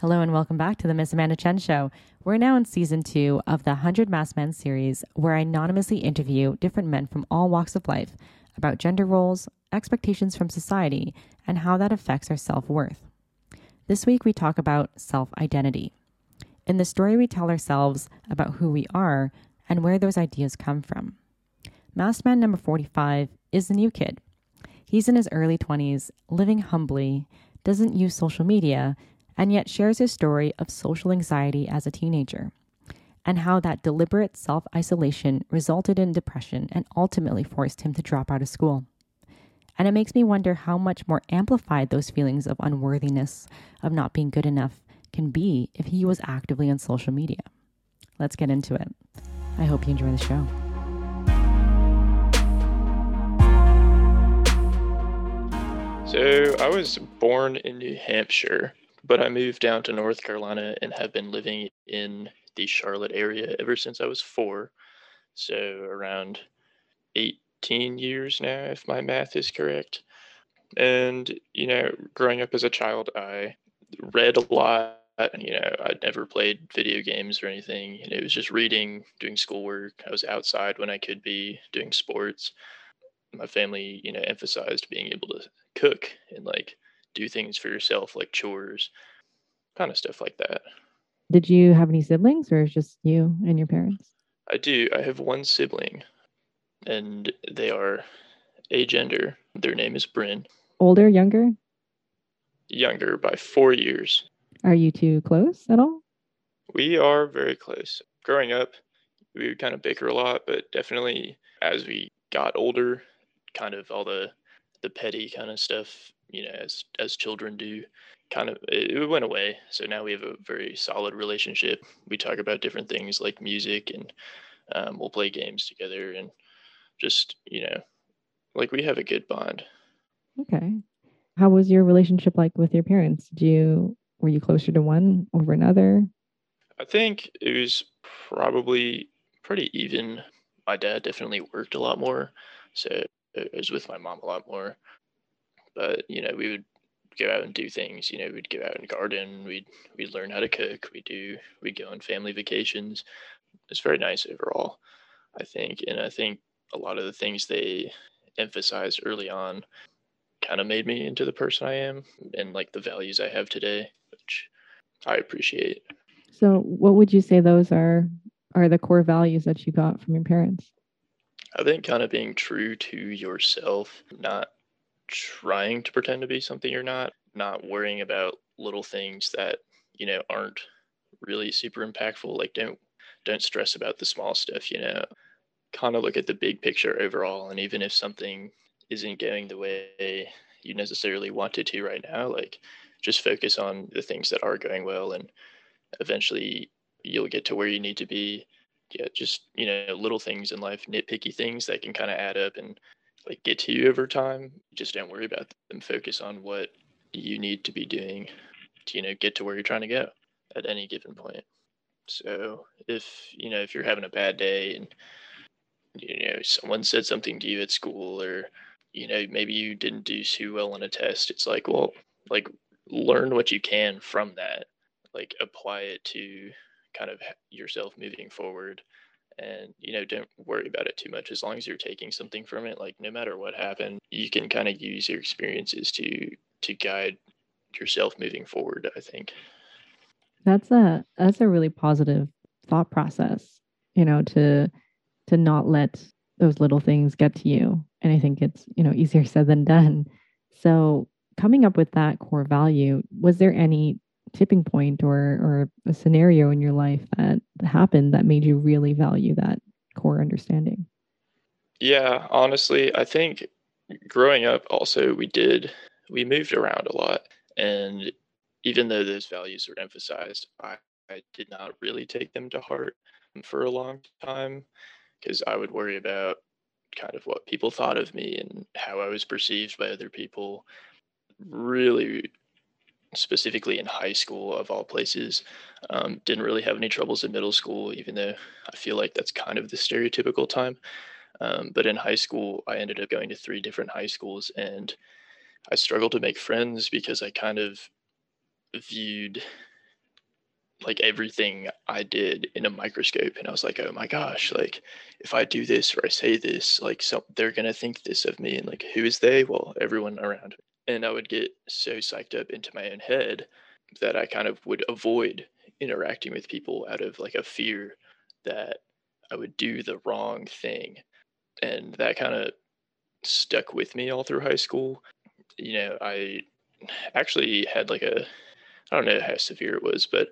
Hello and welcome back to the Miss Amanda Chen Show. We're now in season two of the 100 Masked Men series, where I anonymously interview different men from all walks of life about gender roles, expectations from society, and how that affects our self worth. This week, we talk about self identity. In the story, we tell ourselves about who we are and where those ideas come from. Masked Man number 45 is the new kid. He's in his early 20s, living humbly, doesn't use social media, and yet shares his story of social anxiety as a teenager and how that deliberate self isolation resulted in depression and ultimately forced him to drop out of school. And it makes me wonder how much more amplified those feelings of unworthiness, of not being good enough, can be if he was actively on social media. Let's get into it. I hope you enjoy the show. So, I was born in New Hampshire, but I moved down to North Carolina and have been living in the Charlotte area ever since I was four. So around 18 years now, if my math is correct. And, you know, growing up as a child, I read a lot. You know, I'd never played video games or anything. Know, it was just reading, doing schoolwork. I was outside when I could be doing sports. My family, you know, emphasized being able to cook and like do things for yourself like chores, kind of stuff like that. Did you have any siblings or is just you and your parents? I do. I have one sibling, and they are agender. Their name is Bryn. Older, younger? Younger by four years. Are you two close at all? We are very close. Growing up, we would kind of bicker a lot, but definitely as we got older, kind of all the the petty kind of stuff you know, as as children do, kind of it, went away. So now we have a very solid relationship. We talk about different things like music, and um, we'll play games together, and just you know, like we have a good bond. Okay. How was your relationship like with your parents? Did you were you closer to one over another? I think it was probably pretty even. My dad definitely worked a lot more, so it was with my mom a lot more but you know we would go out and do things you know we'd go out and garden we'd we'd learn how to cook we do we'd go on family vacations. It's very nice overall i think and i think a lot of the things they emphasized early on kind of made me into the person i am and like the values i have today which i appreciate. So what would you say those are are the core values that you got from your parents? I think kind of being true to yourself not trying to pretend to be something you're not, not worrying about little things that, you know, aren't really super impactful. Like don't don't stress about the small stuff, you know. Kind of look at the big picture overall and even if something isn't going the way you necessarily want it to right now, like just focus on the things that are going well and eventually you'll get to where you need to be yeah, just you know, little things in life, nitpicky things that can kind of add up and like get to you over time. Just don't worry about them. Focus on what you need to be doing to, you know, get to where you're trying to go at any given point. So if, you know, if you're having a bad day and, you know, someone said something to you at school or, you know, maybe you didn't do too well on a test, it's like, well, like learn what you can from that, like apply it to kind of yourself moving forward and you know don't worry about it too much. As long as you're taking something from it like no matter what happened you can kind of use your experiences to to guide yourself moving forward i think. That's a that's a really positive thought process you know to to not let those little things get to you. And i think it's you know easier said than done. So coming up with that core value was there any tipping point or or a scenario in your life that happened that made you really value that core understanding? Yeah, honestly, I think growing up also we did we moved around a lot and even though those values were emphasized, I, I did not really take them to heart for a long time because I would worry about kind of what people thought of me and how I was perceived by other people. Really specifically in high school of all places. Um, didn't really have any troubles in middle school, even though I feel like that's kind of the stereotypical time. Um, but in high school, I ended up going to three different high schools, and I struggled to make friends because I kind of viewed like everything I did in a microscope. And I was like, oh my gosh, like if I do this or I say this, like so they're gonna think this of me. And like who is they? Well, everyone around. And I would get so psyched up into my own head that I kind of would avoid interacting with people out of like a fear that I would do the wrong thing. And that kind of stuck with me all through high school. You know, I actually had like a I don't know how severe it was, but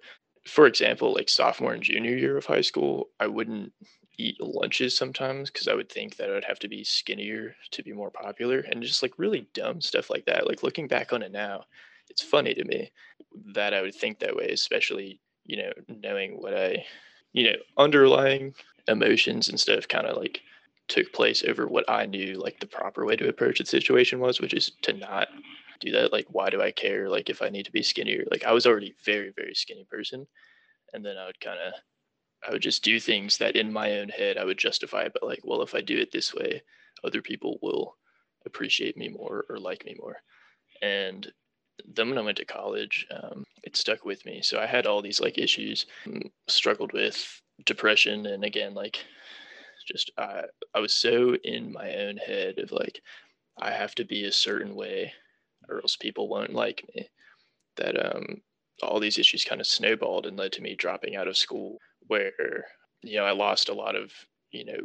for example, like sophomore and junior year of high school, I wouldn't eat lunches sometimes because I would think that I would have to be skinnier to be more popular and just like really dumb stuff like that. Like looking back on it now, it's funny to me that I would think that way, especially, you know, knowing what I, you know, underlying emotions and stuff kind of like took place over what I knew like the proper way to approach the situation was, which is to not do that. Like, why do I care? Like, if I need to be skinnier, like I was already very, very skinny person. And then I would kind of, I would just do things that in my own head I would justify, but like, well, if I do it this way, other people will appreciate me more or like me more. And then when I went to college, um, it stuck with me. So I had all these like issues, um, struggled with depression, and again, like just I I was so in my own head of like I have to be a certain way or else people won't like me. That um, all these issues kind of snowballed and led to me dropping out of school, where you know I lost a lot of you know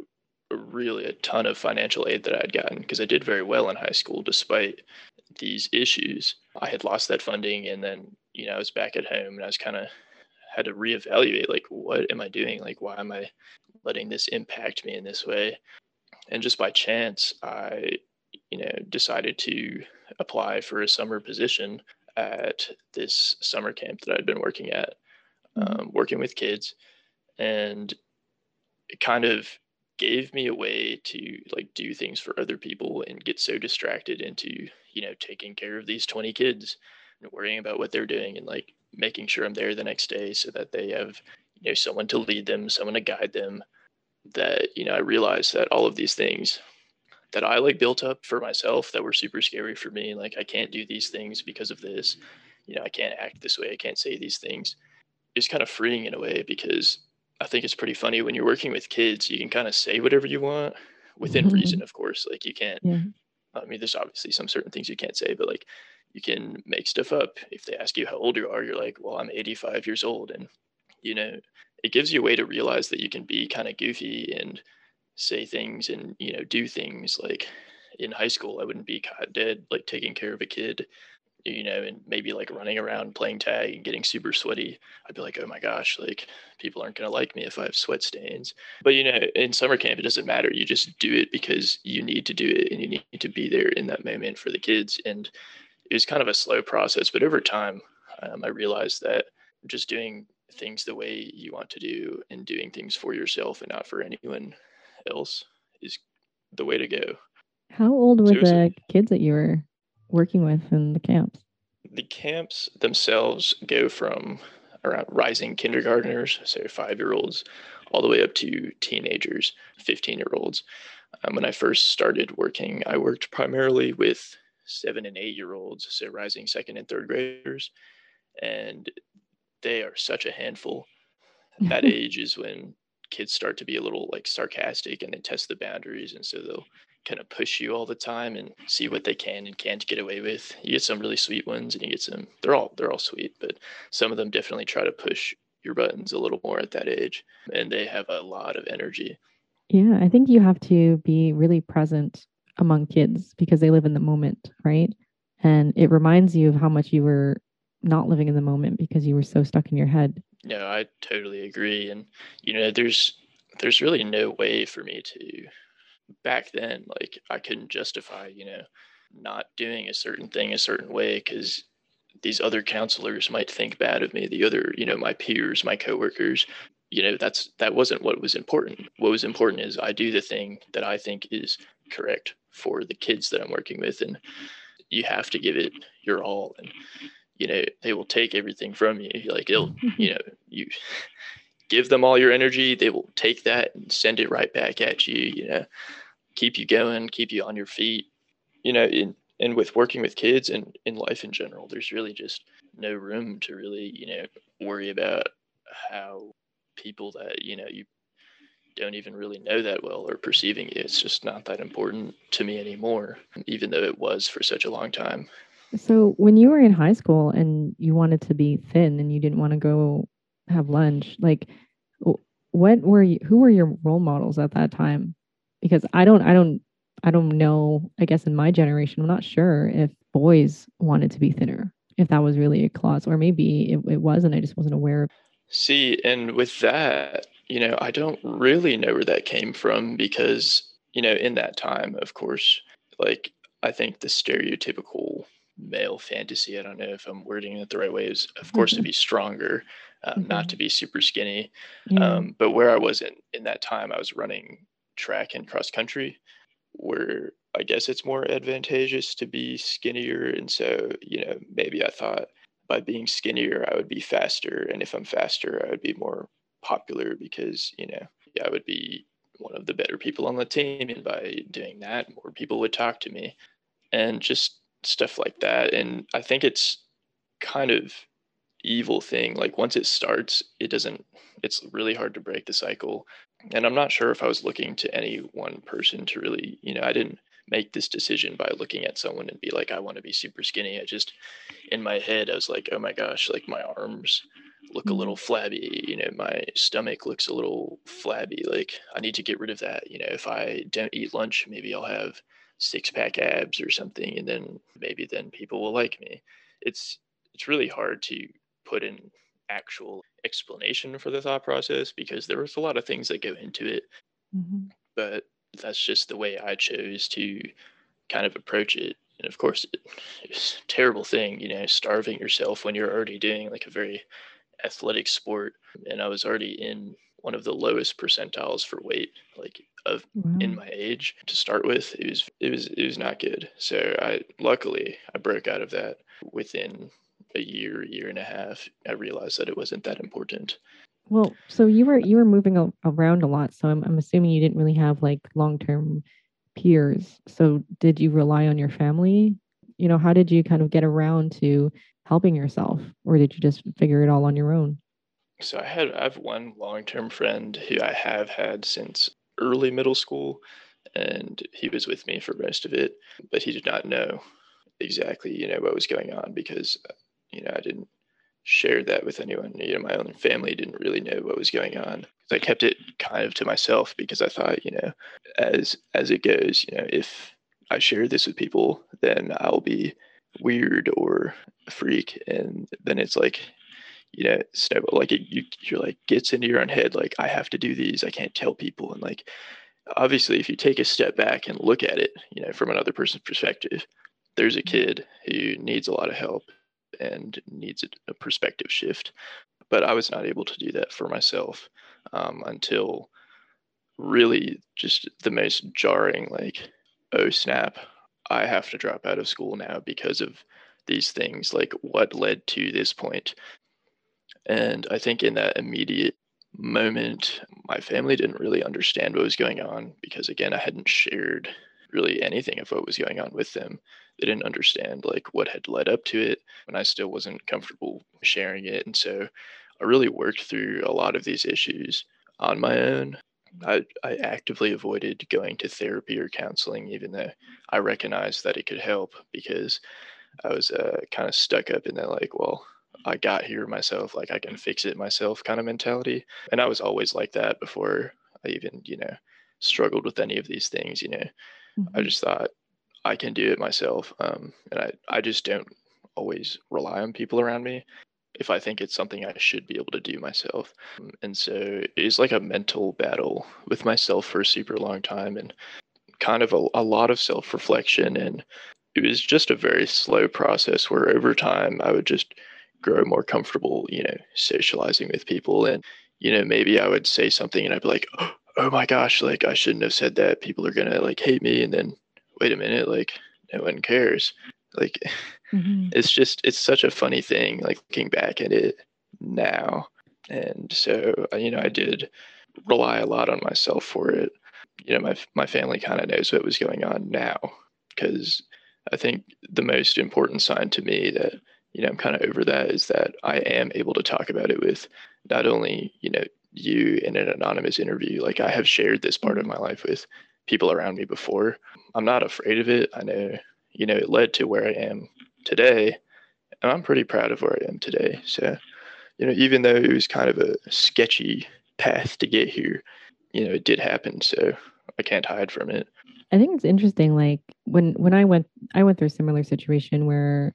really a ton of financial aid that I had gotten because I did very well in high school despite these issues. I had lost that funding, and then you know I was back at home, and I was kind of had to reevaluate like what am I doing? Like why am I letting this impact me in this way? And just by chance, I you know decided to apply for a summer position at this summer camp that I'd been working at, mm-hmm. um, working with kids, and it kind of gave me a way to like do things for other people and get so distracted into you know taking care of these 20 kids and worrying about what they're doing and like making sure I'm there the next day so that they have you know someone to lead them, someone to guide them. That you know I realized that all of these things that I like built up for myself that were super scary for me. Like I can't do these things because of this. You know, I can't act this way. I can't say these things. It's kind of freeing in a way because I think it's pretty funny when you're working with kids, you can kind of say whatever you want within mm-hmm. reason, of course. Like you can't yeah. I mean, there's obviously some certain things you can't say, but like you can make stuff up. If they ask you how old you are, you're like, well, I'm 85 years old. And, you know, it gives you a way to realize that you can be kind of goofy and say things and you know do things like in high school i wouldn't be caught dead like taking care of a kid you know and maybe like running around playing tag and getting super sweaty. I'd be like oh my gosh like people aren't going to like me if i have sweat stains. But you know in summer camp it doesn't matter. You just do it because you need to do it and you need to be there in that moment for the kids. And it was kind of a slow process but over time um, i realized that just doing things the way you want to do and doing things for yourself and not for anyone else is the way to go. How old were the kids that you were working with in the camps? The camps themselves go from around rising kindergartners, so five year olds, all the way up to teenagers, 15 year olds. Um, when I first started working, I worked primarily with seven and eight year olds, so rising second and third graders. And they are such a handful. That age is when kids start to be a little like sarcastic and they test the boundaries and so they'll kind of push you all the time and see what they can and can't get away with. You get some really sweet ones and you get some they're all they're all sweet but some of them definitely try to push your buttons a little more at that age and they have a lot of energy. Yeah i think you have to be really present among kids because they live in the moment right? And it reminds you of how much you were not living in the moment because you were so stuck in your head no, I totally agree. And you know, there's there's really no way for me to back then like I couldn't justify, you know, not doing a certain thing a certain way cuz these other counselors might think bad of me, the other, you know, my peers, my coworkers, you know, that's that wasn't what was important. What was important is I do the thing that I think is correct for the kids that I'm working with and you have to give it your all and you know they will take everything from you like it'll you know you give them all your energy they will take that and send it right back at you you know keep you going keep you on your feet you know in and with working with kids and in life in general there's really just no room to really you know worry about how people that you know you don't even really know that well are perceiving it. It's just not that important to me anymore, even though it was for such a long time. So, when you were in high school and you wanted to be thin and you didn't want to go have lunch, like what were you who were your role models at that time? Because I don't I don't I don't know, I guess in my generation, I'm not sure if boys wanted to be thinner, if that was really a clause, or maybe it, it was and I just wasn't aware. See, and with that, you know, I don't really know where that came from because, you know, in that time, of course, like I think the stereotypical male fantasy, I don't know if I'm wording it the right way, is of course mm-hmm. to be stronger, um, mm-hmm. not to be super skinny. Um, but where I was in, in that time, I was running track and cross country where I guess it's more advantageous to be skinnier. And so, you know, maybe I thought by being skinnier, I would be faster. And if I'm faster, I would be more popular because you know yeah, I would be one of the better people on the team, and by doing that, more people would talk to me, and just stuff like that. And I think it's kind of evil thing. Like once it starts, it doesn't. It's really hard to break the cycle. And I'm not sure if I was looking to any one person to really, you know, I didn't make this decision by looking at someone and be like, I want to be super skinny. I just, in my head, I was like, oh my gosh, like my arms look a mm-hmm. little flabby. You know, my stomach looks a little flabby. Like I need to get rid of that. You know, if I don't eat lunch, maybe I'll have six pack abs or something, and then maybe then people will like me. It's it's really hard to put in actual explanation for the thought process because there was a lot of things that go into it. Mm-hmm. But that's just the way I chose to kind of approach it. And of course, it, it's a terrible thing, you know, starving yourself when you're already doing like a very athletic sport and I was already in one of the lowest percentiles for weight like of wow. in my age to start with. It was it was it was not good. So i luckily i broke out of that within a year year and a half. I realized that it wasn't that important. Well so you were you were moving around a lot. So i'm, I'm assuming you didn't really have like long-term peers. So did you rely on your family? You know how did you kind of get around to helping yourself? Or did you just figure it all on your own so i had i have one long-term friend who i have had since early middle school and he was with me for most of it but he did not know exactly you know what was going on because you know i didn't share that with anyone. You know my own family didn't really know what was going on. I kept it kind of to myself because i thought you know as as it goes you know if i share this with people then i'll be weird or a freak and then it's like you know snowball like it, you you're like gets into your own head like i have to do these i can't tell people and like obviously if you take a step back and look at it you know from another person's perspective there's a mm-hmm. kid who needs a lot of help and needs a, a perspective shift but i was not able to do that for myself um, until really just the most jarring like oh snap I have to drop out of school now because of these things, like what led to this point. And I think in that immediate moment, my family didn't really understand what was going on because, again, I hadn't shared really anything of what was going on with them. They didn't understand like what had led up to it, and I still wasn't comfortable sharing it. And so I really worked through a lot of these issues on my own. I, I actively avoided going to therapy or counseling, even though I recognized that it could help because I was uh, kind of stuck up in that, like, well, I got here myself, like I can fix it myself kind of mentality. And I was always like that before I even, you know, struggled with any of these things, you know. Mm-hmm. I just thought I can do it myself. Um, and I, I just don't always rely on people around me if I think it's something I should be able to do myself. And so it's like a mental battle with myself for a super long time and kind of a, a lot of self reflection. And it was just a very slow process where over time I would just grow more comfortable, you know, socializing with people. And, you know, maybe I would say something and I'd be like, oh my gosh, like I shouldn't have said that. People are going to like hate me. And then wait a minute, like no one cares. Like mm-hmm. it's just it's such a funny thing like looking back at it now. And so uh, you know, I did rely a lot on myself for it. You know, my my family kind of knows what was going on now because I think the most important sign to me that you know, I'm kind of over that is that I am able to talk about it with not only, you know, you in an anonymous interview, like I have shared this part of my life with people around me before. I'm not afraid of it. I know, you know, it led to where I am today. And I'm pretty proud of where I am today. So, you know, even though it was kind of a sketchy path to get here, you know, it did happen. So I can't hide from it. I think it's interesting. Like when when I went I went through a similar situation where,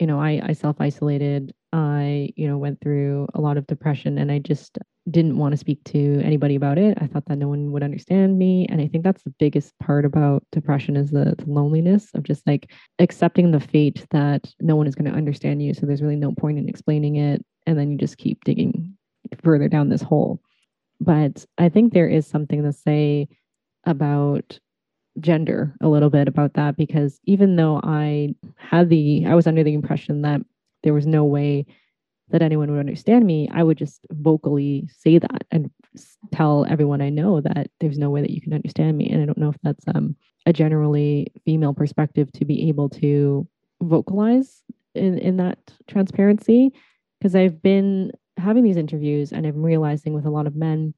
you know, I, I self isolated. I, you know, went through a lot of depression and I just didn't want to speak to anybody about it. I thought that no one would understand me. And I think that's the biggest part about depression is the, the loneliness of just like accepting the fate that no one is going to understand you. So there's really no point in explaining it. And then you just keep digging further down this hole. But I think there is something to say about gender a little bit about that because even though I had the, I was under the impression that there was no way that anyone would understand me, I would just vocally say that and tell everyone I know that there's no way that you can understand me. And I don't know if that's um, a generally female perspective to be able to vocalize in, in that transparency. Because I've been having these interviews and I'm realizing with a lot of men,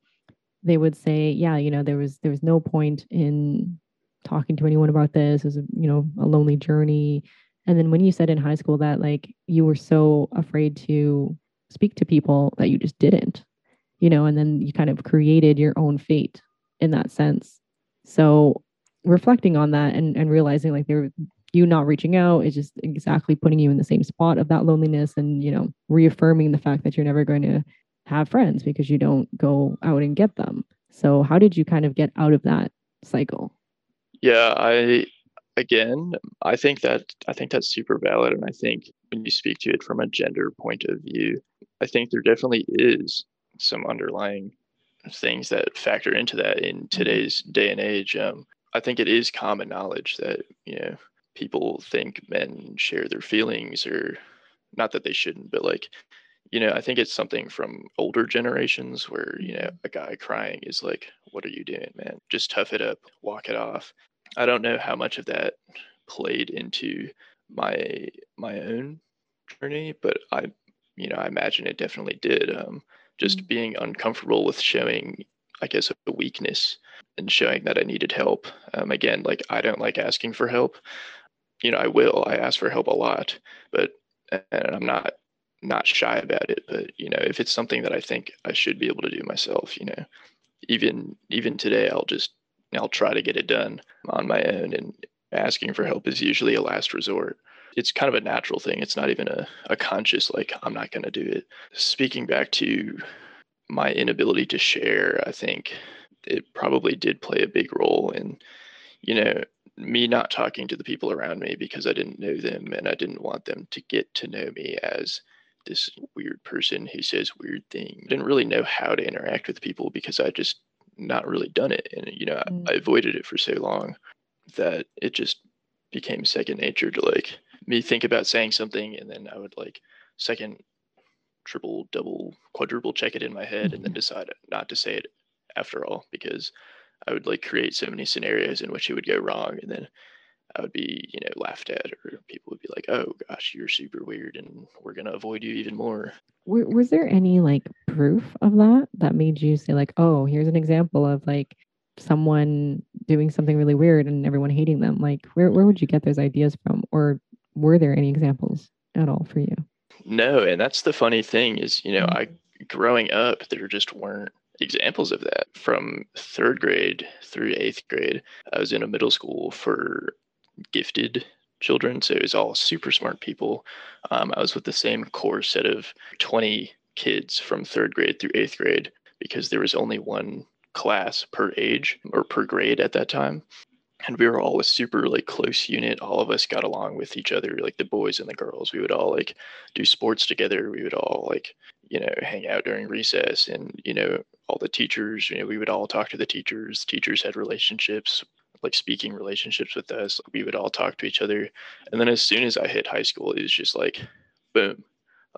they would say, yeah, you know, there was there was no point in talking to anyone about this. A, you know, a lonely journey. And then when you said in high school that like you were so afraid to speak to people that you just didn't, you know, and then you kind of created your own fate in that sense. So reflecting on that and, and realizing like there you not reaching out is just exactly putting you in the same spot of that loneliness and you know reaffirming the fact that you're never going to have friends because you don't go out and get them so how did you kind of get out of that cycle yeah i again, I think that I think that's super valid, and I think when you speak to it from a gender point of view, I think there definitely is some underlying things that factor into that in mm-hmm. today's day and age. Um, I think it is common knowledge that you know people think men share their feelings, or not that they shouldn't, but like you know, I think it's something from older generations where, you know, mm-hmm. a guy crying is like, what are you doing, man? Just tough it up, walk it off. I don't know how much of that played into my my own journey, but I, you know, I imagine it definitely did. Um, just mm-hmm. being uncomfortable with showing, I guess, a weakness and showing that I needed help. Um, again, like I don't like asking for help. You know, I will. I ask for help a lot, but and I'm not not shy about it. But you know, if it's something that I think I should be able to do myself, you know, even even today, I'll just I'll try to get it done on my own. And asking for help is usually a last resort. It's kind of a natural thing. It's not even a, a conscious, like, I'm not going to do it. Speaking back to my inability to share, I think it probably did play a big role in, you know, me not talking to the people around me because I didn't know them and I didn't want them to get to know me as this weird person who says weird things. I didn't really know how to interact with people because I just not really done it and you know mm. I, I avoided it for so long that it just became second nature to like me think about saying something and then i would like second triple double quadruple check it in my head and then decide not to say it after all because i would like create so many scenarios in which it would go wrong and then I would be, you know, laughed at, or people would be like, "Oh gosh, you're super weird, and we're gonna avoid you even more." was there any like proof of that that made you say like, "Oh, here's an example of like someone doing something really weird and everyone hating them"? Like, where where would you get those ideas from, or were there any examples at all for you? No, and that's the funny thing is, you know, mm-hmm. I growing up, there just weren't examples of that. From third grade through eighth grade, I was in a middle school for gifted children. So it was all super smart people. Um, I was with the same core set of 20 kids from third grade through eighth grade because there was only one class per age or per grade at that time. And we were all a super like close unit. All of us got along with each other, like the boys and the girls. We would all like do sports together. We would all like, you know, hang out during recess and, you know, all the teachers, you know, we would all talk to the teachers. Teachers had relationships like speaking relationships with us. We would all talk to each other. And then as soon as I hit high school, it was just like, boom.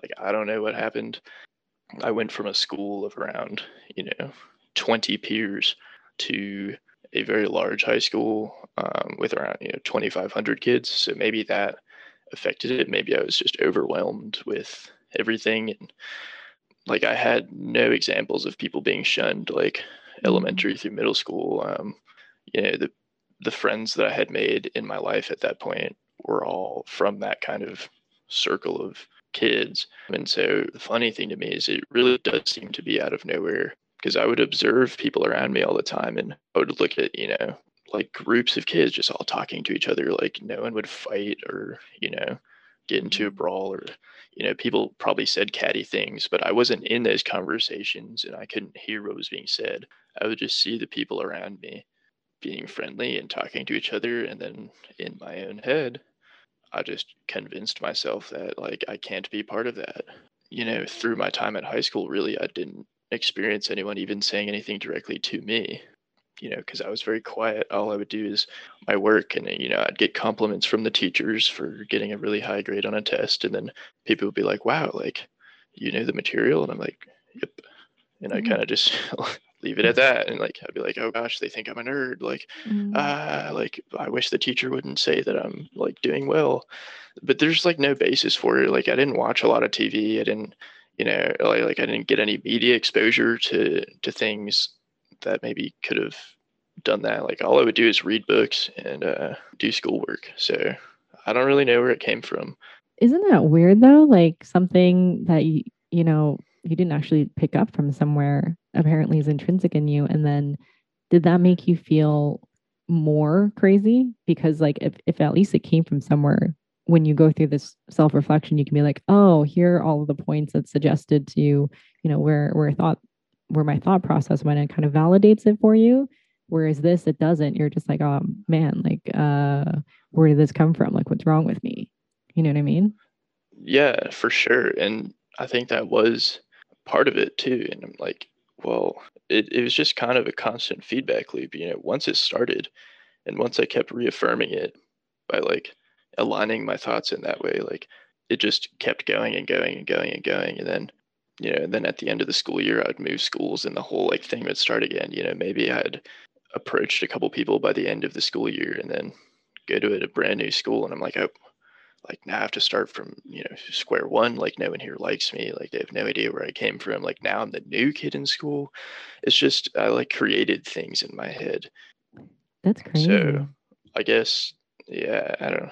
Like, I don't know what happened. I went from a school of around, you know, 20 peers to a very large high school um, with around, you know, 2,500 kids. So maybe that affected it. Maybe I was just overwhelmed with everything and like I had no examples of people being shunned like mm-hmm. elementary through middle school. Um, you know, the the friends that I had made in my life at that point were all from that kind of circle of kids. And so the funny thing to me is it really does seem to be out of nowhere because I would observe people around me all the time and I would look at, you know, like groups of kids just all talking to each other like no one would fight or, you know, get into a mm-hmm. brawl or you know people probably said catty things but i wasn't in those conversations and i couldn't hear what was being said i would just see the people around me being friendly and talking to each other and then in my own head i just convinced myself that like i can't be part of that you know through my time at high school really i didn't experience anyone even saying anything directly to me you know, because I was very quiet. All I would do is my work, and you know, I'd get compliments from the teachers for getting a really high grade on a test, and then people would be like, "Wow, like, you know the material," and I'm like, "Yep," and I mm-hmm. kind of just leave it at that, and like I'd be like, "Oh gosh, they think I'm a nerd," like, mm-hmm. ah, like I wish the teacher wouldn't say that I'm like doing well, but there's like no basis for it. Like I didn't watch a lot of TV. I didn't, you know, like, like I didn't get any media exposure to to things that maybe could have done that. Like all I would do is read books and uh, do schoolwork. So I don't really know where it came from. Isn't that weird though? Like something that you you know you didn't actually pick up from somewhere apparently is intrinsic in you, and then did that make you feel more crazy? Because like if if at least it came from somewhere. When you go through this self reflection, you can be like, "Oh, here are all the points that suggested to you, you know, where where thought where my thought process went and kind of validates it for you. Whereas this it doesn't. You're just like oh man like uh where did this come from? Like what's wrong with me? You know what i mean? Yeah for sure. And i think that was part of it too and i'm like well it, it was just kind of a constant feedback loop you know once it started and once i kept reaffirming it by like aligning my thoughts in that way like it just kept going and going and going and going and then you know, then at the end of the school year, I'd move schools and the whole like thing would start again. You know, maybe I'd approached a couple people by the end of the school year and then go to a brand new school and I'm like, oh, like now I have to start from, you know, square one. Like no one here likes me. Like they have no idea where I came from. Like now I'm the new kid in school. It's just I like created things in my head. That's crazy. So I guess, yeah, I don't know.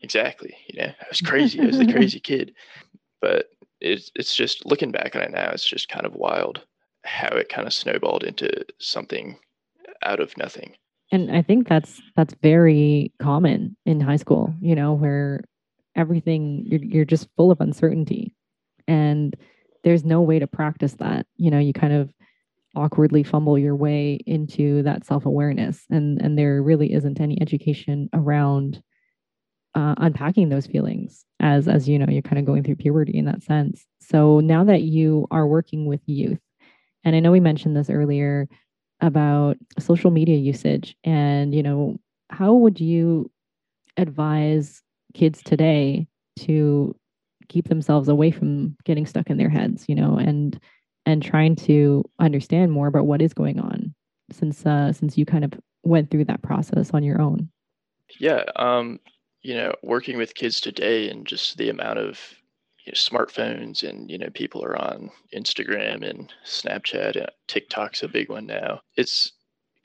Exactly. You know, I was crazy. I was the crazy kid. But it's it's just looking back on it now, it's just kind of wild how it kind of snowballed into something out of nothing. And I think that's that's very common in high school, you know, where everything you're, you're just full of uncertainty. And there's no way to practice that. You know, you kind of awkwardly fumble your way into that self-awareness. And and there really isn't any education around uh, unpacking those feelings as as you know you're kind of going through puberty in that sense. So now that you are working with youth and i know we mentioned this earlier about social media usage and you know how would you advise kids today to keep themselves away from getting stuck in their heads you know and and trying to understand more about what is going on since uh since you kind of went through that process on your own yeah um you know working with kids today and just the amount of you know, smartphones and you know people are on Instagram and Snapchat and TikTok's a big one now. It's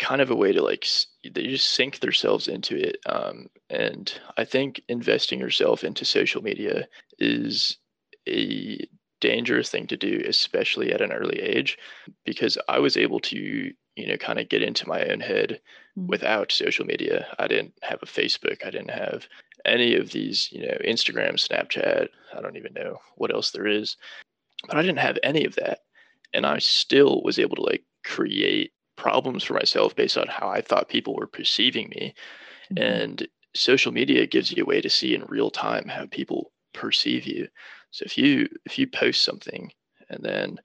kind of a way to like they just sink themselves into it um, and i think investing yourself into social media is a dangerous thing to do especially at an early age because i was able to you know kind of get into my own head mm-hmm. without social media i didn't have a facebook i didn't have any of these, you know, Instagram, Snapchat, I don't even know what else there is. But I didn't have any of that. And I still was able to like create problems for myself based on how I thought people were perceiving me. Mm-hmm. And social media gives you a way to see in real time how people perceive you. So if you if you post something and then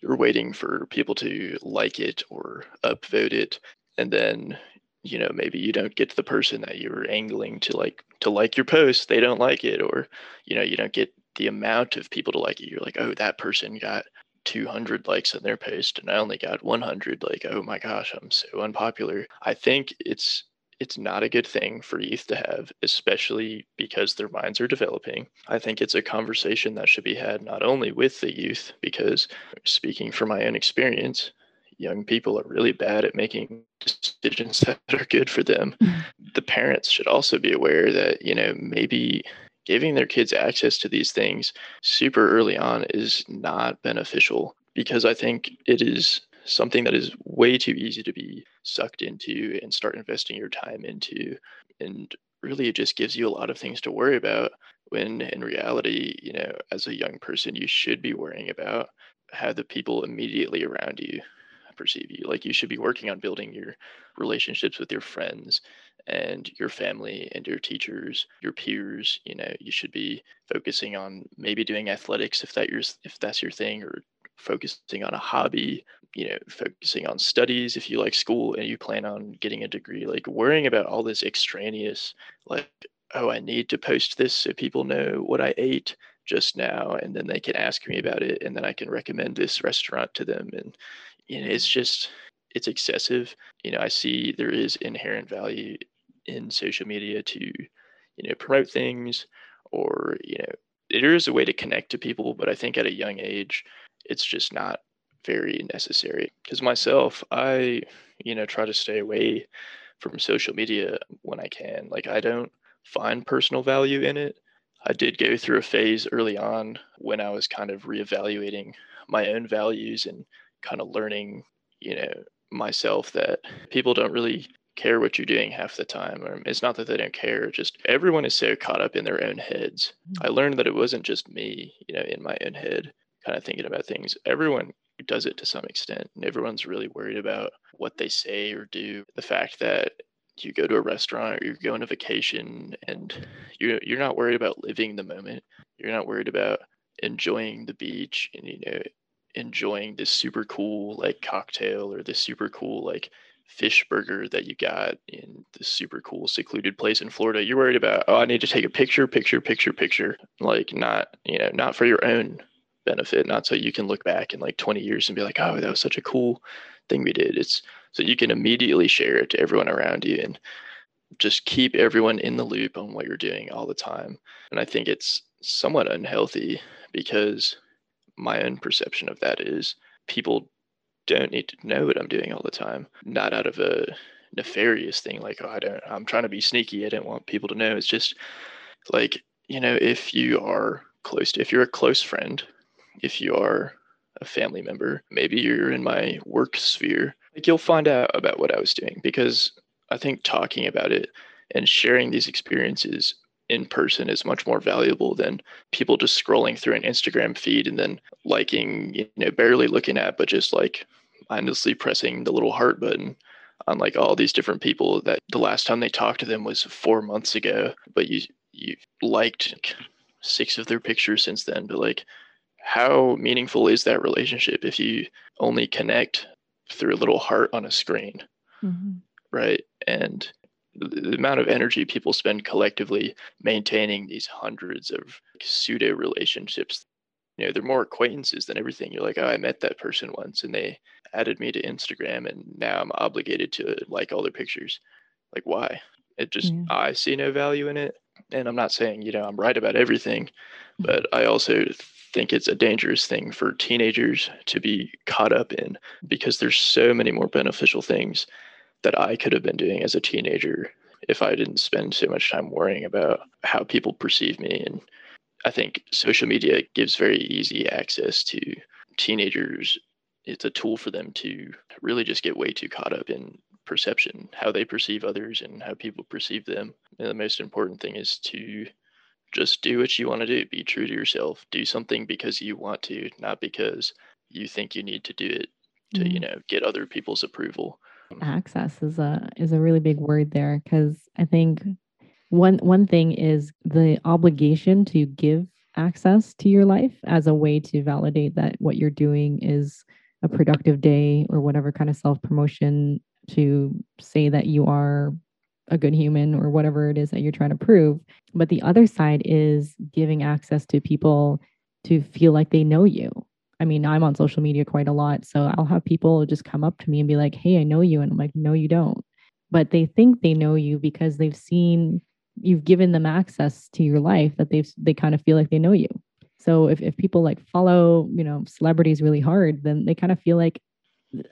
you're waiting for people to like it or upvote it and then you know maybe you don't get to the person that you were angling to like to like your post they don't like it or you know you don't get the amount of people to like it you're like oh that person got 200 likes on their post and i only got 100 like oh my gosh i'm so unpopular i think it's it's not a good thing for youth to have, especially because their minds are developing. I think it's a conversation that should be had not only with the youth, because speaking from my own experience, young people are really bad at making decisions that are good for them. Mm-hmm. The parents should also be aware that, you know, maybe giving their kids access to these things super early on is not beneficial because I think it is something that is way too easy to be sucked into and start investing your time into. And really, it just gives you a lot of things to worry about when in reality, you know, as a young person, you should be worrying about how the people immediately around you perceive you. Like you should be working on building your relationships with your friends and your family and your teachers, your peers. You know, you should be focusing on maybe doing athletics if that your if that's your thing, or focusing on a hobby, you know, focusing on studies if you like school and you plan on getting a degree, like worrying about all this extraneous, like, oh, I need to post this so people know what I ate just now and then they can ask me about it and then I can recommend this restaurant to them and you know it's just it's excessive you know I see there is inherent value in social media to you know promote things or you know there is a way to connect to people but I think at a young age it's just not very necessary. Because myself, I, you know, try to stay away from social media when I can. Like, I don't find personal value in it. I did go through a phase early on when I was kind of reevaluating my own values and kind of learning, you know, myself that people don't really care what you're doing half the time. Or it's not that they don't care, just everyone is so caught up in their own heads. I mm-hmm. learned that it wasn't just me, you know, in my own head kind of thinking about things. Everyone does it to some extent, and everyone's really worried about what they say or do. The fact that you go to a restaurant or you go on a vacation and you're you're not worried about living the moment. You're not worried about enjoying the beach and you know enjoying this super cool like cocktail or this super cool like fish burger that you got in this super cool secluded place in Florida. You're worried about, oh, I need to take a picture, picture, picture, picture. Like not, you know, not for your own benefit, not so you can look back in like 20 years and be like, oh, that was such a cool thing we did. It's so you can immediately share it to everyone around you and just keep everyone in the loop on what you're doing all the time. And I think it's somewhat unhealthy because my own perception of that is people don't need to know what I'm doing all the time, not out of a nefarious thing like, oh, I don't, I'm trying to be sneaky. I don't want people to know. It's just like, you know, if you are close to, if you're a close friend if you are a family member, maybe you're in my work sphere, like you'll find out about what I was doing because I think talking about it and sharing these experiences in person is much more valuable than people just scrolling through an Instagram feed and then liking, you know, barely looking at, but just like mindlessly pressing the little heart button on like all these different people that the last time they talked to them was four months ago, but you you liked six of their pictures since then, but like how meaningful is that relationship if you only connect through a little heart on a screen? Mm-hmm. right? And the amount of energy people spend collectively maintaining these hundreds of pseudo relationships you know they're more acquaintances than everything you're like oh i met that person once and they added me to instagram and now i'm obligated to like all their pictures like why it just yeah. i see no value in it and i'm not saying you know i'm right about everything mm-hmm. but i also think it's a dangerous thing for teenagers to be caught up in because there's so many more beneficial things that I could have been doing as a teenager if I didn't spend so much time worrying about how people perceive me. And I think social media gives very easy access to teenagers. It's a tool for them to really just get way too caught up in perception, how they perceive others and how people perceive them. And the most important thing is to just do what you want to do. Be true to yourself. Do something because you want to, not because you think you need to do it to, mm. you know, get other people's approval. Access is a is a really big word there because I think one one thing is the obligation to give access to your life as a way to validate that what you're doing is a productive day or whatever kind of self promotion to say that you are a good human or whatever it is that you're trying to prove. But the other side is giving access to people to feel like they know you. I mean, I'm on social media quite a lot. So I'll have people just come up to me and be like, hey, I know you. And I'm like, no, you don't. but they think they know you because they've seen you've given them access to your life that they've they kind of feel like they know you. So if, if people like follow, you know, celebrities really hard, then they kind of feel like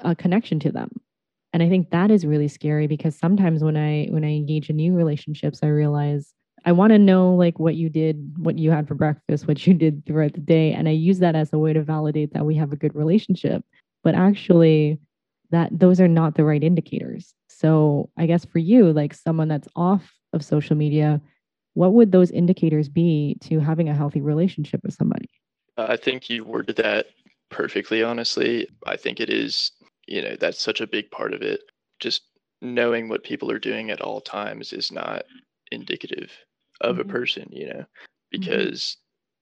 a connection to them. And I think that is really scary because sometimes when I when I engage in new relationships, I realize I want to know like what you did, what you had for breakfast, what you did throughout the day. And I use that as a way to validate that we have a good relationship. But actually, that those are not the right indicators. So I guess for you, like someone that's off of social media, what would those indicators be to having a healthy relationship with somebody? Uh, I think you worded that perfectly, honestly. I think it is, you know, that's such a big part of it. Just knowing what people are doing at all times is not indicative of mm-hmm. a person, you know, mm-hmm. because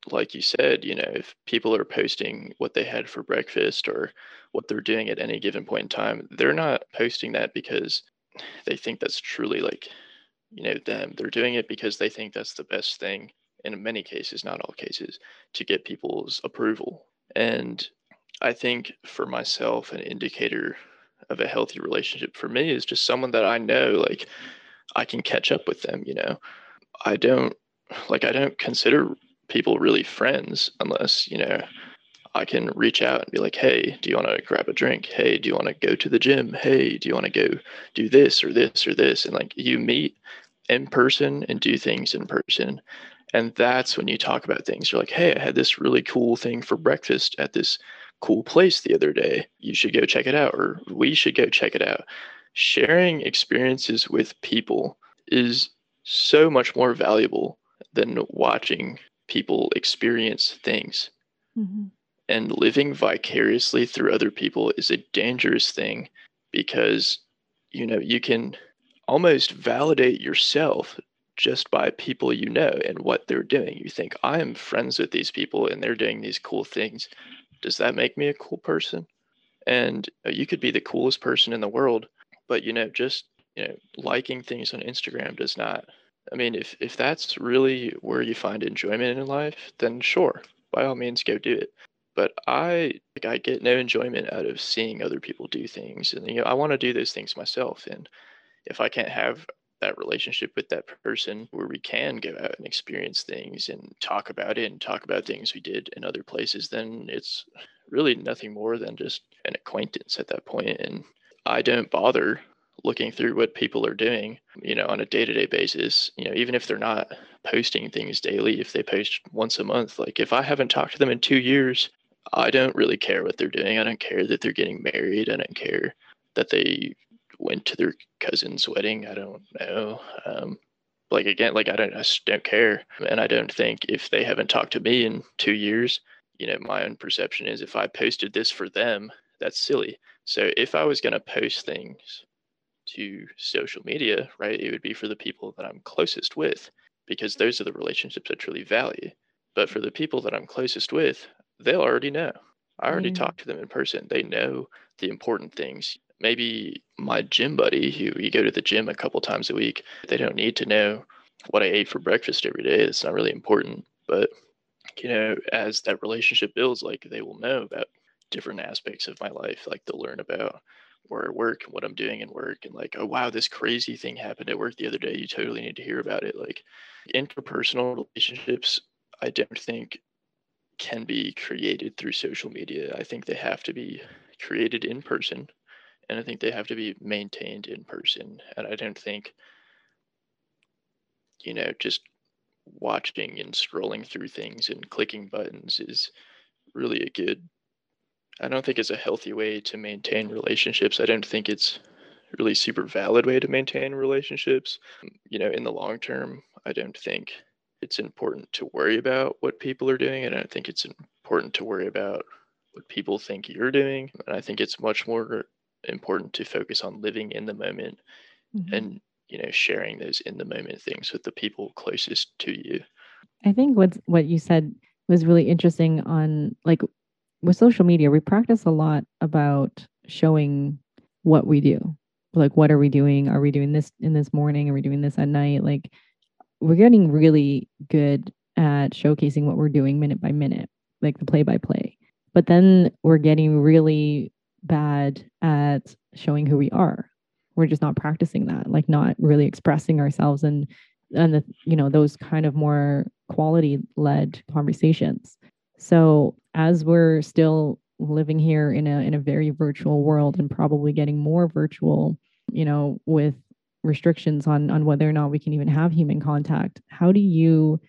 mm-hmm. like you said, you know, if people are posting what they had for breakfast or what they're doing at any given point in time, they're not posting that because they think that's truly like, you know, them. They're doing it because they think that's the best thing in many cases, not all cases, to get people's approval. And I think for myself, an indicator of a healthy relationship for me is just someone that I know, like I can catch up with them, you know. I don't like I don't consider people really friends unless, you know, I can reach out and be like, hey, do you want to grab a drink? Hey, do you want to go to the gym? Hey, do you want to go do this or this or this? And like you meet in person and do things in person. And that's when you talk about things. You're like, hey, I had this really cool thing for breakfast at this cool place the other day. You should go check it out, or we should go check it out. Sharing experiences with people is so much more valuable than watching people experience things. Mm-hmm. And living vicariously through other people is a dangerous thing because, you know, you can almost validate yourself just by people you know and what they're doing. You think, I am friends with these people and they're doing these cool things. Does that make me a cool person? And uh, you could be the coolest person in the world, but you know, just you know, liking things on Instagram does not. I mean, if if that's really where you find enjoyment in life, then sure, by all means, go do it. But I like I get no enjoyment out of seeing other people do things, and you know, I want to do those things myself. And if I can't have that relationship with that person where we can go out and experience things and talk about it and talk about things we did in other places, then it's really nothing more than just an acquaintance at that point. And I don't bother looking through what people are doing, you know, on a day to day basis, you know, even if they're not posting things daily, if they post once a month, like if I haven't talked to them in two years, I don't really care what they're doing. I don't care that they're getting married. I don't care that they went to their cousin's wedding. I don't know. Um, like again, like I don't, I don't care. And I don't think if they haven't talked to me in two years, you know, my own perception is if I posted this for them, that's silly. So if I was going to post things to social media, right, it would be for the people that I'm closest with because those are the relationships I truly value. But for the people that I'm closest with, they'll already know. I already mm. talked to them in person. They know the important things. Maybe my gym buddy, who you go to the gym a couple times a week, they don't need to know what I ate for breakfast every day. It's not really important. But, you know, as that relationship builds, like they will know about different aspects of my life. Like they'll learn about where I work and what I'm doing in work and like, oh wow, this crazy thing happened at work the other day. You totally need to hear about it. Like interpersonal relationships, I don't think can be created through social media. I think they have to be created in person and I think they have to be maintained in person. And I don't think, you know, just watching and scrolling through things and clicking buttons is really a good I don't think it's a healthy way to maintain relationships. I don't think it's really super valid way to maintain relationships. You know, in the long term, I don't think it's important to worry about what people are doing. And I don't think it's important to worry about what people think you're doing. And I think it's much more important to focus on living in the moment mm-hmm. and, you know, sharing those in the moment things with the people closest to you. I think what's what you said was really interesting on like with social media, we practice a lot about showing what we do. Like, what are we doing? Are we doing this in this morning? Are we doing this at night? Like, we're getting really good at showcasing what we're doing minute by minute, like the play by play. But then we're getting really bad at showing who we are. we're just not practicing that, like not really expressing ourselves and and the you know those kind of more quality led conversations. So as we're still living here in a in a very virtual world and probably getting more virtual, you know, with restrictions on on whether or not we can even have human contact, how do you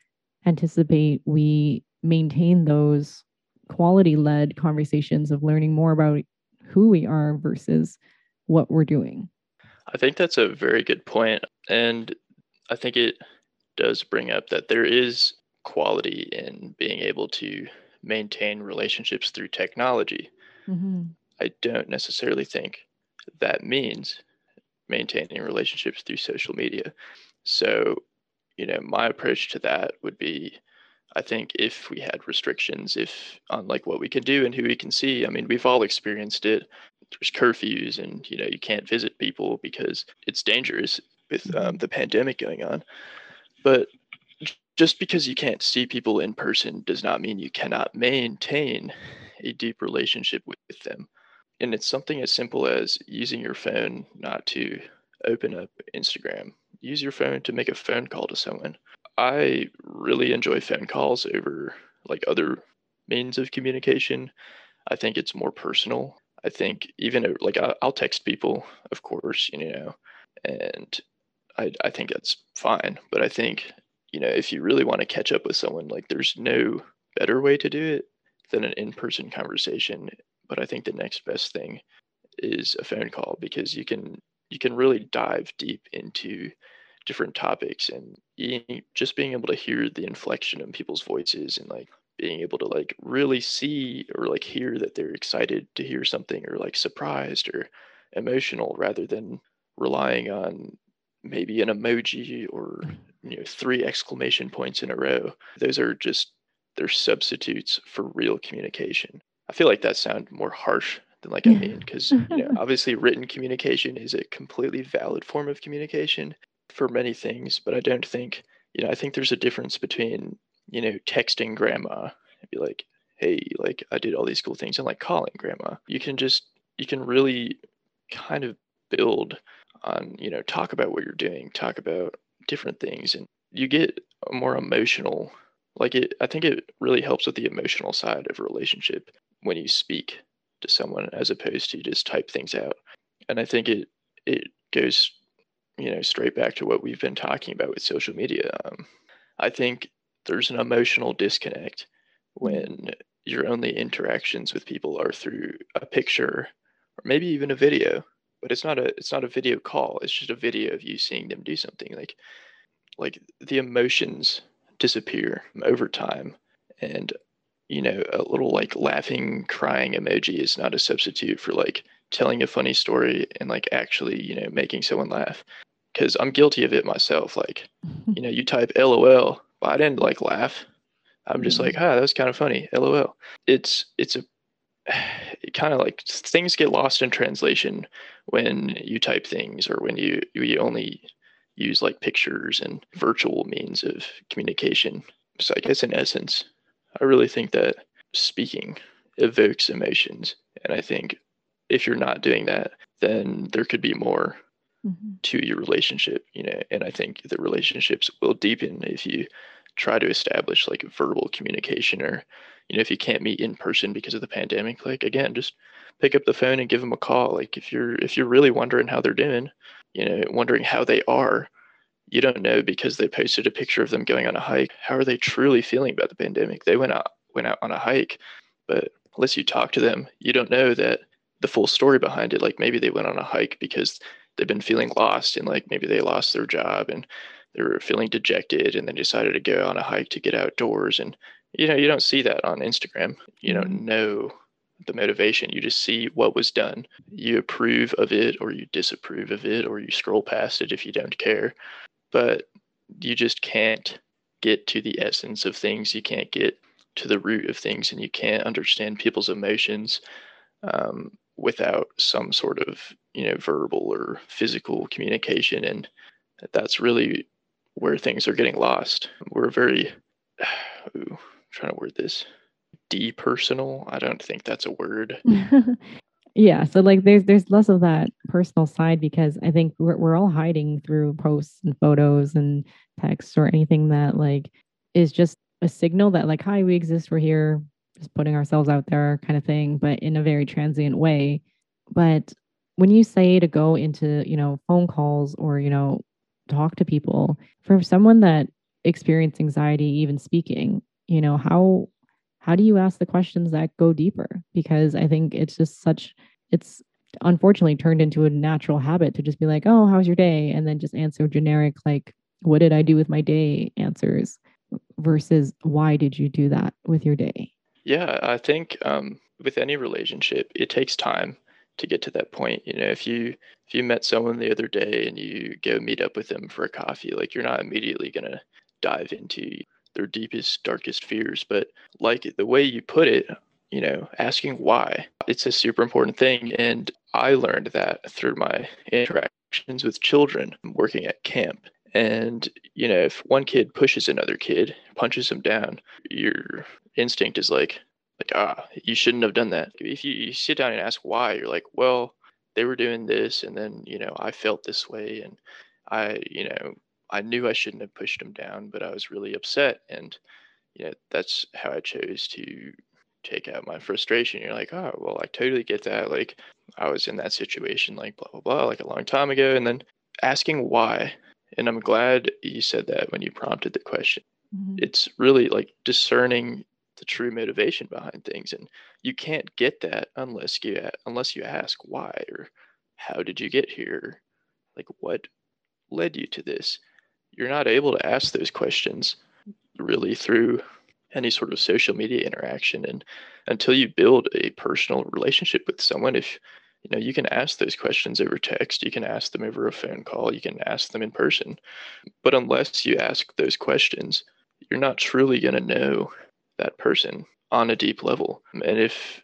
anticipate we maintain those quality led conversations of learning more about who we are versus what we're doing? I think that's a very good point. And I think it does bring up that there is quality in being able to maintain relationships through technology. Mm-hmm. I don't necessarily think that means maintaining relationships through social media. So, you know, my approach to that would be I think if we had restrictions, if on like what we can do and who we can see, I mean, we've all experienced it. There's curfews, and you know, you can't visit people because it's dangerous with mm-hmm. um, the pandemic going on. But just because you can't see people in person does not mean you cannot maintain a deep relationship with, them. And it's something as simple as using your phone not to open up Instagram. Use your phone to make a phone call to someone. I really enjoy phone calls over like other means of communication. I think it's more personal. I think even like I'll text people, of course, you know, and I I think that's fine. But I think you know if you really want to catch up with someone, like there's no better way to do it than an in-person conversation. But I think the next best thing is a phone call because you can you can really dive deep into different topics and just being able to hear the inflection in people's voices and like being able to like really see or like hear that they're excited to hear something or like surprised or emotional rather than relying on maybe an emoji or you know three exclamation points in a row. Those are just they're substitutes for real communication. I feel like that sounds more harsh than like i mean because you know obviously written communication is a completely valid form of communication for many things, but I don't think, you know, I think there's a difference between, you know, texting grandma and be like, hey, like I did all these cool things and like calling grandma. You can just, you can really kind of build on, you know, talk about what you're doing, talk about different things, and you get a more emotional, like it, I think it really helps with the emotional side of a relationship when you speak to someone as opposed to just type things out. And I think it, it goes you know, straight back to what we've been talking about with social media. Um, I think there's an emotional disconnect when your only interactions with people are through a picture or maybe even a video but it's not a it's not a video call it's just a video of you seeing them do something like like the emotions disappear over time and you know a little like laughing crying emoji is not a substitute for like telling a funny story and like actually you know making someone laugh because i'm guilty of it myself like you know you type lol but i didn't like laugh. I'm just like ah that's kind of funny lol. It's it's a kind of like things get lost in translation when you type things or when you you only use like pictures and virtual means of communication so i guess in essence i really think that speaking evokes emotions and i think if you're not doing that, then there could be more mm-hmm. to your relationship, you know. And I think the relationships will deepen if you try to establish like verbal communication or you know if you can't meet in person because of the pandemic like again just pick up the phone and give them a call. Like if you're if you're really wondering how they're doing you know wondering how they are you don't know because they posted a picture of them going on a hike. How are they truly feeling about the pandemic? They went out went out on a hike but unless you talk to them you don't know that the full story behind it. Like maybe they went on a hike because they've been feeling lost and like maybe they lost their job and they were feeling dejected and then decided to go on a hike to get outdoors. And you know, you don't see that on Instagram. You don't mm-hmm. know the motivation. You just see what was done. You approve of it or you disapprove of it or you scroll past it if you don't care. But you just can't get to the essence of things. You can't get to the root of things and you can't understand people's emotions um, without some sort of you know verbal or physical communication and that's really where things are getting lost. We're very ooh, trying to word this depersonal? I don't think that's a word. Yeah so like there's there's less of that personal side because I think we're, we're all hiding through posts and photos and texts or anything that like is just a signal that like, hi, we exist, we're here, just putting ourselves out there kind of thing, but in a very transient way. But when you say to go into, you know, phone calls or, you know, talk to people, for someone that experience anxiety, even speaking, you know, how how do you ask the questions that go deeper? Because I think it's just such it's unfortunately turned into a natural habit to just be like, oh, how's your day? And then just answer generic, like, what did I do with my day answers versus why did you do that with your day? Yeah, I think um, with any relationship, it takes time to get to that point. You know, if you if you met someone the other day and you go meet up with them for a coffee, like you're not immediately gonna dive into their deepest, darkest fears. But like the way you put it, you know, asking why, it's a super important thing. And I learned that through my interactions with children working at camp. And, you know, if one kid pushes another kid, punches him down, your instinct is like, like, ah, you shouldn't have done that. If you, you sit down and ask why, you're like, well, they were doing this, and then, you know, I felt this way, and I, you know, I knew I shouldn't have pushed them down, but I was really upset. And, you know, that's how I chose to take out my frustration. You're like, oh, well, I totally get that. Like, I was in that situation, like, blah, blah, blah, like a long time ago. And then asking why and I'm glad you said that when you prompted the question. Mm-hmm. It's really like discerning the true motivation behind things, and you can't get that unless you unless you ask why or how did you get here, like what led you to this. You're not able to ask those questions really through any sort of social media interaction and until you build a personal relationship with someone if you know you can ask those questions over text you can ask them over a phone call you can ask them in person but unless you ask those questions you're not truly going to know that person on a deep level and if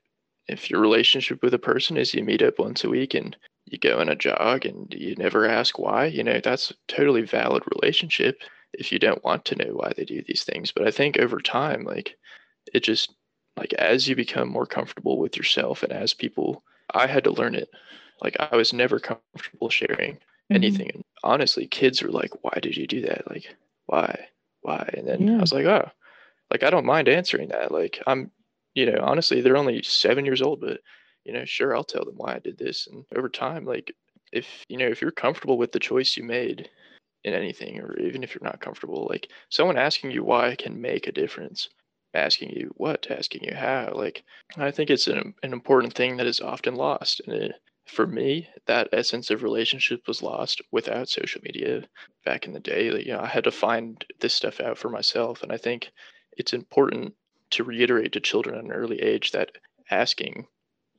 if your relationship with a person is you meet up once a week and you go on a jog and you never ask why you know that's a totally valid relationship if you don't want to know why they do these things but i think over time like it just like as you become more comfortable with yourself and as people I had to learn it. Like I was never comfortable sharing mm-hmm. anything. And honestly, kids were like, "Why did you do that? Like, why, why?" And then yeah. I was like, "Oh, like I don't mind answering that. Like I'm, you know, honestly, they're only seven years old, but you know, sure, I'll tell them why I did this. And over time, like if you know, if you're comfortable with the choice you made in anything, or even if you're not comfortable, like someone asking you why can make a difference asking you what, asking you how. Like, I think it's an, an important thing that is often lost. And it, for me, that essence of relationship was lost without social media back in the day. Like, you know, I had to find this stuff out for myself. And I think it's important to reiterate to children at an early age that asking,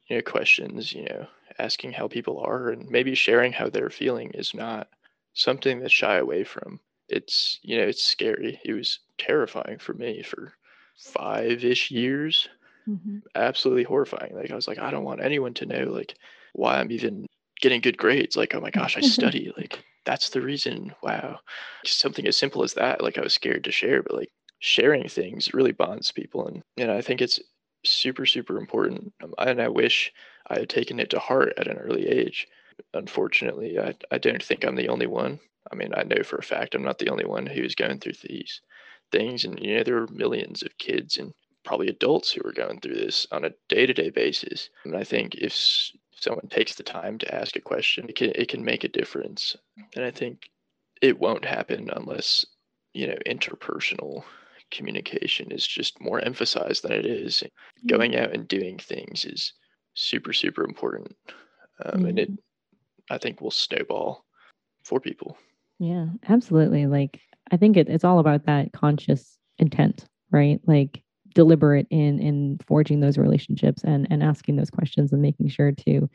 you know, questions, you know, asking how people are and maybe sharing how they're feeling is not something to shy away from. It's, you know, it's scary. It was terrifying for me for five ish years. Mm-hmm. Absolutely horrifying. Like I was like, I don't want anyone to know like why I'm even getting good grades. Like, oh my gosh, I study. like that's the reason. Wow. Something as simple as that. Like I was scared to share, but like sharing things really bonds people. And know, I think it's super, super important. Um, and I wish I had taken it to heart at an early age. Unfortunately, I, I don't think I'm the only one. I mean, I know for a fact I'm not the only one who's going through these things. And, you know, there are millions of kids and probably adults who are going through this on a day to day basis. And I think if someone takes the time to ask a question, it can, it can make a difference. And I think it won't happen unless, you know, interpersonal communication is just more emphasized than it is. Going out and doing things is super, super important. Um, mm-hmm. And it, I think, will snowball for people. Yeah, absolutely. Like I think it, it's all about that conscious intent, right? Like deliberate in in forging those relationships and and asking those questions and making sure to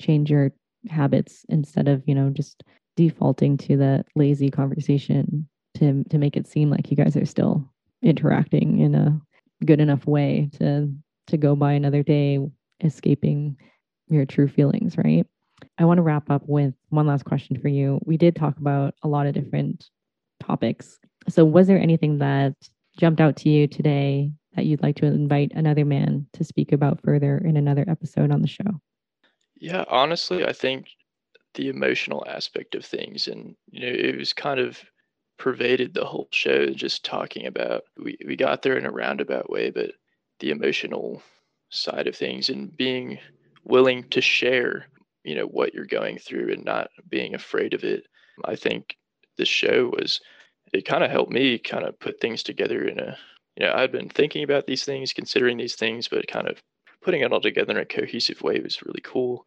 change your habits instead of you know just defaulting to the lazy conversation to to make it seem like you guys are still interacting in a good enough way to to go by another day escaping your true feelings right i want to wrap up with one last question for you we did talk about a lot of different topics. So, was there anything that jumped out to you today that you'd like to invite another man to speak about further in another episode on the show? Yeah, honestly, I think the emotional aspect of things. And, you know, it was kind of pervaded the whole show, just talking about we, we got there in a roundabout way, but the emotional side of things and being willing to share, you know, what you're going through and not being afraid of it. I think this show was, it kind of helped me kind of put things together in a, you know, I'd been thinking about these things, considering these things, but kind of putting it all together in a cohesive way was really cool.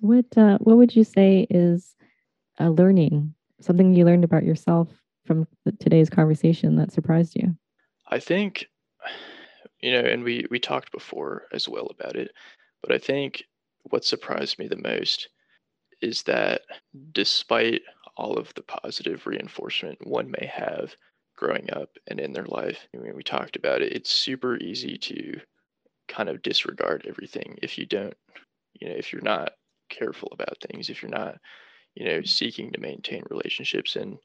What uh, what would you say is a learning something you learned about yourself from today's conversation that surprised you? I think, you know, and we we talked before as well about it, but I think what surprised me the most is that despite all of the positive reinforcement one may have growing up and in their life, I mean, we talked about it, it's super easy to kind of disregard everything if you don't, you know, if you're not careful about things, if you're not, you know, seeking to maintain relationships. And,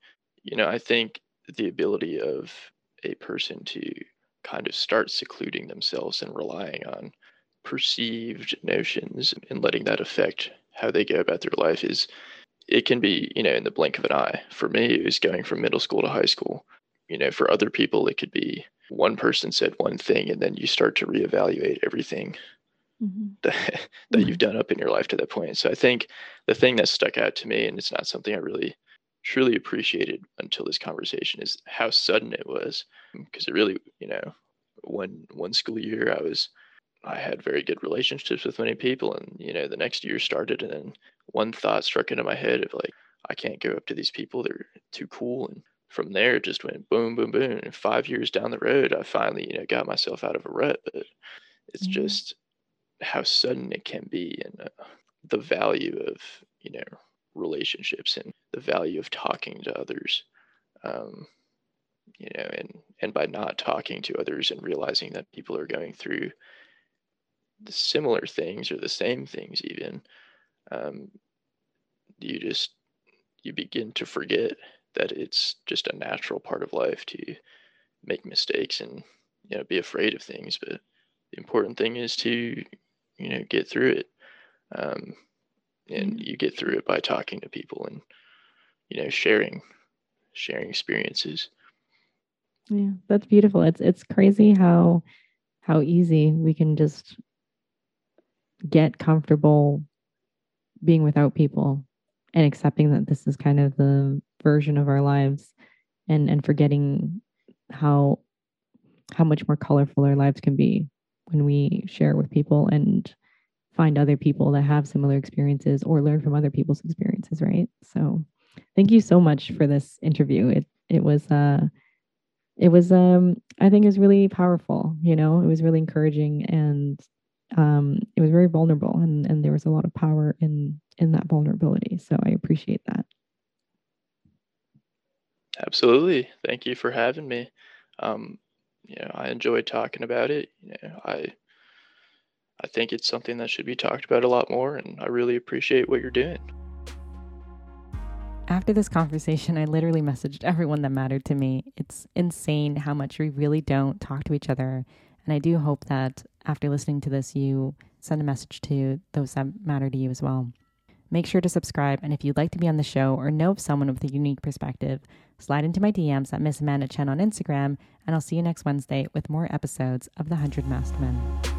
you know, I think the ability of a person to kind of start secluding themselves and relying on perceived notions and letting that affect how they go about their life is it can be you know in the blink of an eye for me it was going from middle school to high school you know for other people it could be one person said one thing and then you start to reevaluate everything mm-hmm. that, that mm-hmm. you've done up in your life to that point so i think the thing that stuck out to me and it's not something i really truly appreciated until this conversation is how sudden it was because it really you know one one school year i was i had very good relationships with many people and you know the next year started and then one thought struck into my head of like i can't go up to these people they're too cool and from there it just went boom boom boom and five years down the road i finally you know got myself out of a rut but it's mm-hmm. just how sudden it can be and uh, the value of you know relationships and the value of talking to others um, you know and and by not talking to others and realizing that people are going through similar things or the same things even um, you just you begin to forget that it's just a natural part of life to make mistakes and you know be afraid of things. But the important thing is to you know get through it. Um, and you get through it by talking to people and you know sharing sharing experiences. Yeah that's beautiful. It's it's crazy how how easy we can just get comfortable being without people and accepting that this is kind of the version of our lives and and forgetting how how much more colorful our lives can be when we share with people and find other people that have similar experiences or learn from other people's experiences right so thank you so much for this interview it it was uh it was um i think it was really powerful you know it was really encouraging and um it was very vulnerable and and there was a lot of power in in that vulnerability so i appreciate that Absolutely. Thank you for having me. Um, you know, I enjoy talking about it. You know, I I think it's something that should be talked about a lot more, and I really appreciate what you're doing. After this conversation, I literally messaged everyone that mattered to me. It's insane how much we really don't talk to each other. And I do hope that after listening to this, you send a message to those that matter to you as well. Make sure to subscribe. And if you'd like to be on the show or know of someone with a unique perspective, slide into my DMs at Miss Amanda Chen on Instagram. And I'll see you next Wednesday with more episodes of The Hundred Masked Men.